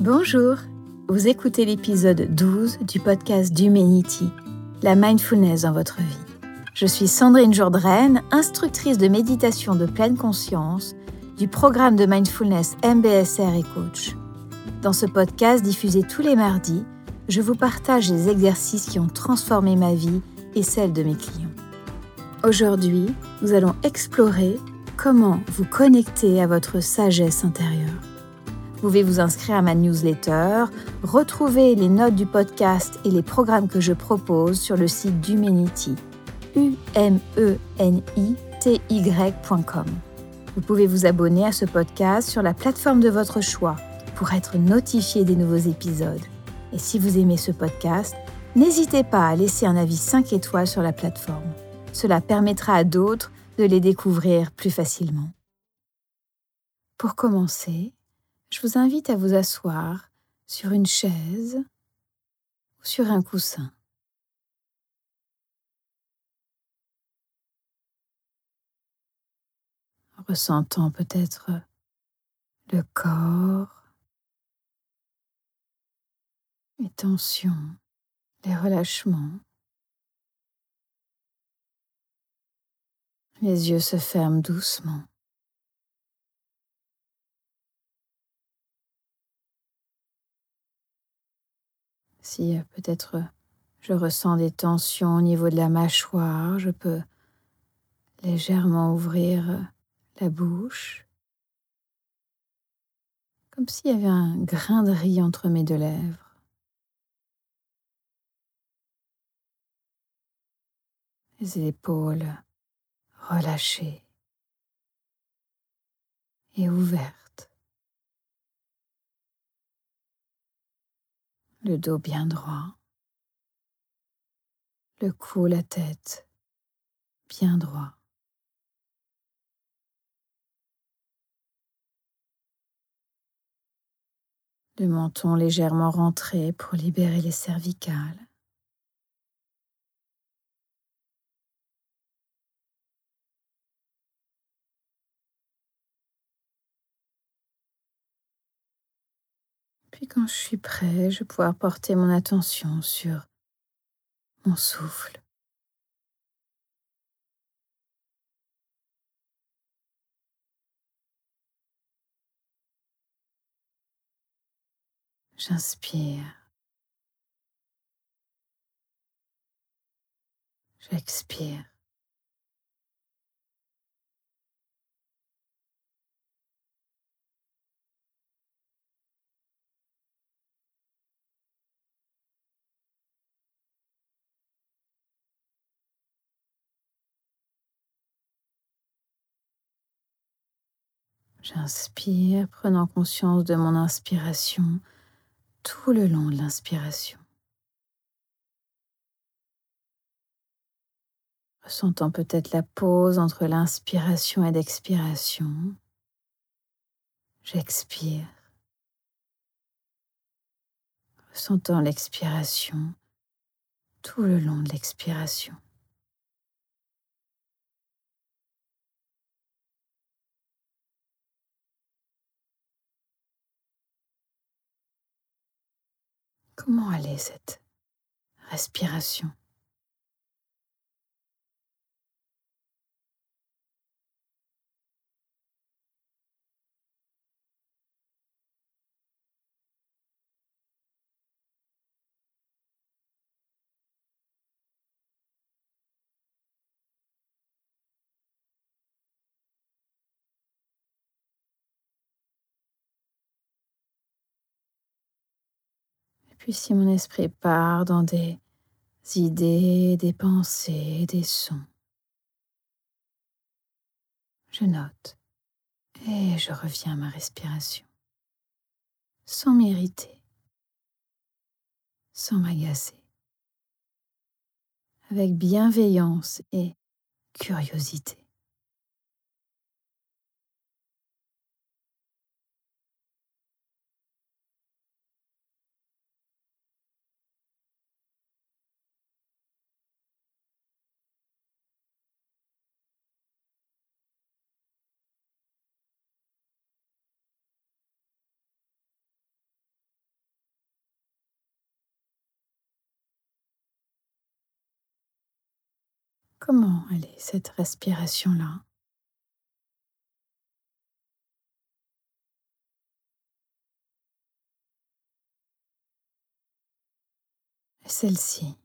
Bonjour, vous écoutez l'épisode 12 du podcast d'Humanity, la mindfulness dans votre vie. Je suis Sandrine Jourdraine, instructrice de méditation de pleine conscience du programme de mindfulness MBSR et coach. Dans ce podcast diffusé tous les mardis, je vous partage les exercices qui ont transformé ma vie et celle de mes clients. Aujourd'hui, nous allons explorer comment vous connecter à votre sagesse intérieure. Vous pouvez vous inscrire à ma newsletter, retrouver les notes du podcast et les programmes que je propose sur le site d'Humanity, e. Vous pouvez vous abonner à ce podcast sur la plateforme de votre choix pour être notifié des nouveaux épisodes. Et si vous aimez ce podcast, n'hésitez pas à laisser un avis 5 étoiles sur la plateforme. Cela permettra à d'autres de les découvrir plus facilement. Pour commencer, je vous invite à vous asseoir sur une chaise ou sur un coussin. ressentant peut-être le corps, les tensions, les relâchements. Les yeux se ferment doucement. Si euh, peut-être euh, je ressens des tensions au niveau de la mâchoire, je peux légèrement ouvrir euh, la bouche, comme s'il y avait un grain de riz entre mes deux lèvres. Les épaules relâchées et ouvertes. Le dos bien droit. Le cou, la tête bien droit. le menton légèrement rentré pour libérer les cervicales. Puis quand je suis prêt, je vais pouvoir porter mon attention sur mon souffle. J'inspire. J'expire. J'inspire, prenant conscience de mon inspiration tout le long de l'inspiration. Ressentant peut-être la pause entre l'inspiration et l'expiration, j'expire. Ressentant l'expiration tout le long de l'expiration. Comment allait cette respiration? Puis si mon esprit part dans des idées, des pensées, des sons, je note et je reviens à ma respiration, sans m'irriter, sans m'agacer, avec bienveillance et curiosité. Comment elle est cette respiration-là? Celle-ci.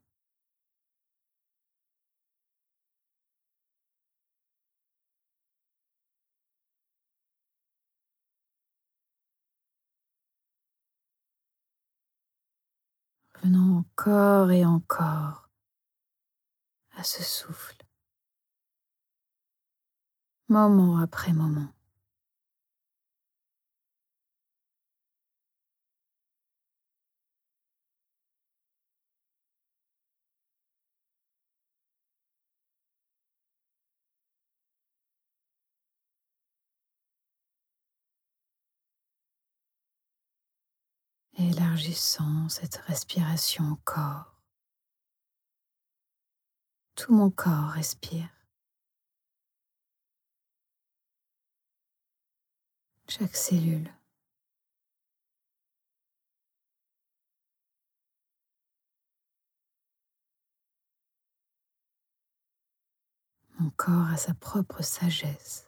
Revenons encore et encore à ce souffle, moment après moment. élargissant cette respiration au corps. Tout mon corps respire. Chaque cellule. Mon corps a sa propre sagesse.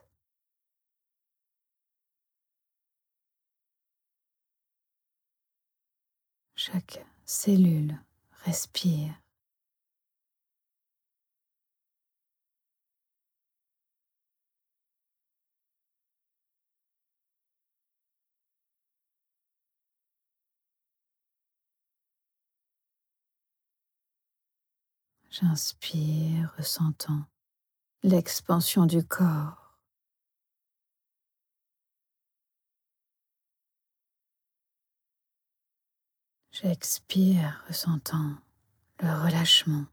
Chaque cellule respire. J'inspire, ressentant l'expansion du corps. J'expire, ressentant le relâchement.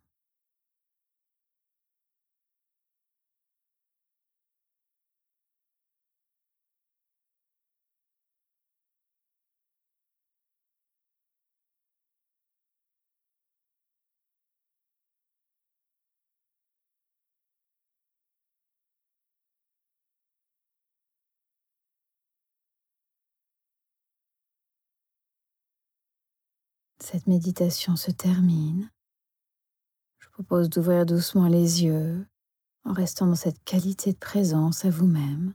Cette méditation se termine. Je propose d'ouvrir doucement les yeux en restant dans cette qualité de présence à vous-même.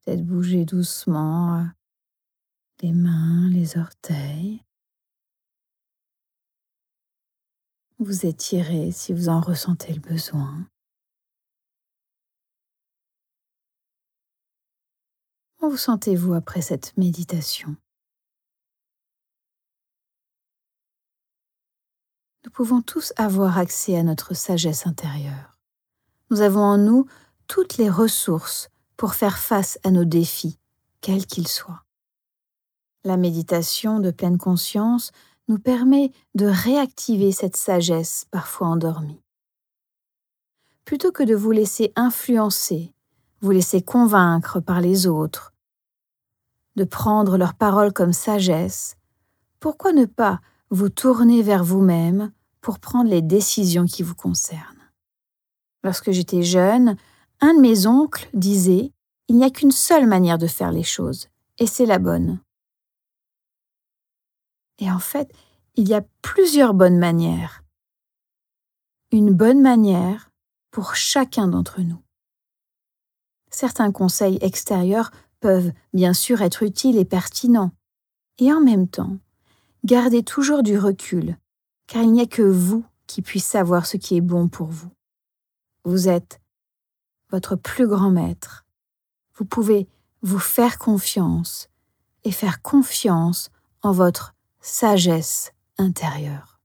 Peut-être bouger doucement euh, les mains, les orteils. Vous étirez si vous en ressentez le besoin. Comment vous sentez-vous après cette méditation? Nous pouvons tous avoir accès à notre sagesse intérieure. Nous avons en nous toutes les ressources pour faire face à nos défis, quels qu'ils soient. La méditation de pleine conscience nous permet de réactiver cette sagesse parfois endormie. Plutôt que de vous laisser influencer, vous laisser convaincre par les autres, de prendre leurs paroles comme sagesse, pourquoi ne pas vous tourner vers vous-même pour prendre les décisions qui vous concernent. Lorsque j'étais jeune, un de mes oncles disait Il n'y a qu'une seule manière de faire les choses, et c'est la bonne. Et en fait, il y a plusieurs bonnes manières. Une bonne manière pour chacun d'entre nous. Certains conseils extérieurs peuvent bien sûr être utiles et pertinents, et en même temps, gardez toujours du recul car il n'y a que vous qui puissiez savoir ce qui est bon pour vous. Vous êtes votre plus grand maître. Vous pouvez vous faire confiance et faire confiance en votre sagesse intérieure.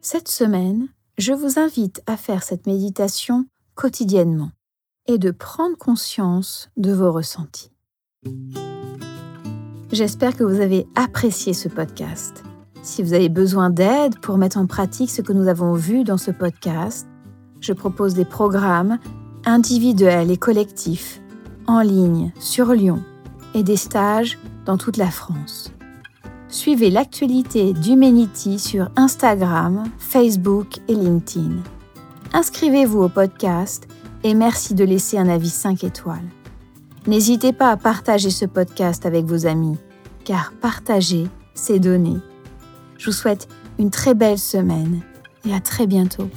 Cette semaine, je vous invite à faire cette méditation quotidiennement et de prendre conscience de vos ressentis. J'espère que vous avez apprécié ce podcast. Si vous avez besoin d'aide pour mettre en pratique ce que nous avons vu dans ce podcast, je propose des programmes individuels et collectifs en ligne sur Lyon et des stages dans toute la France. Suivez l'actualité d'Humanity sur Instagram, Facebook et LinkedIn. Inscrivez-vous au podcast et merci de laisser un avis 5 étoiles. N'hésitez pas à partager ce podcast avec vos amis, car partager, c'est donner. Je vous souhaite une très belle semaine et à très bientôt.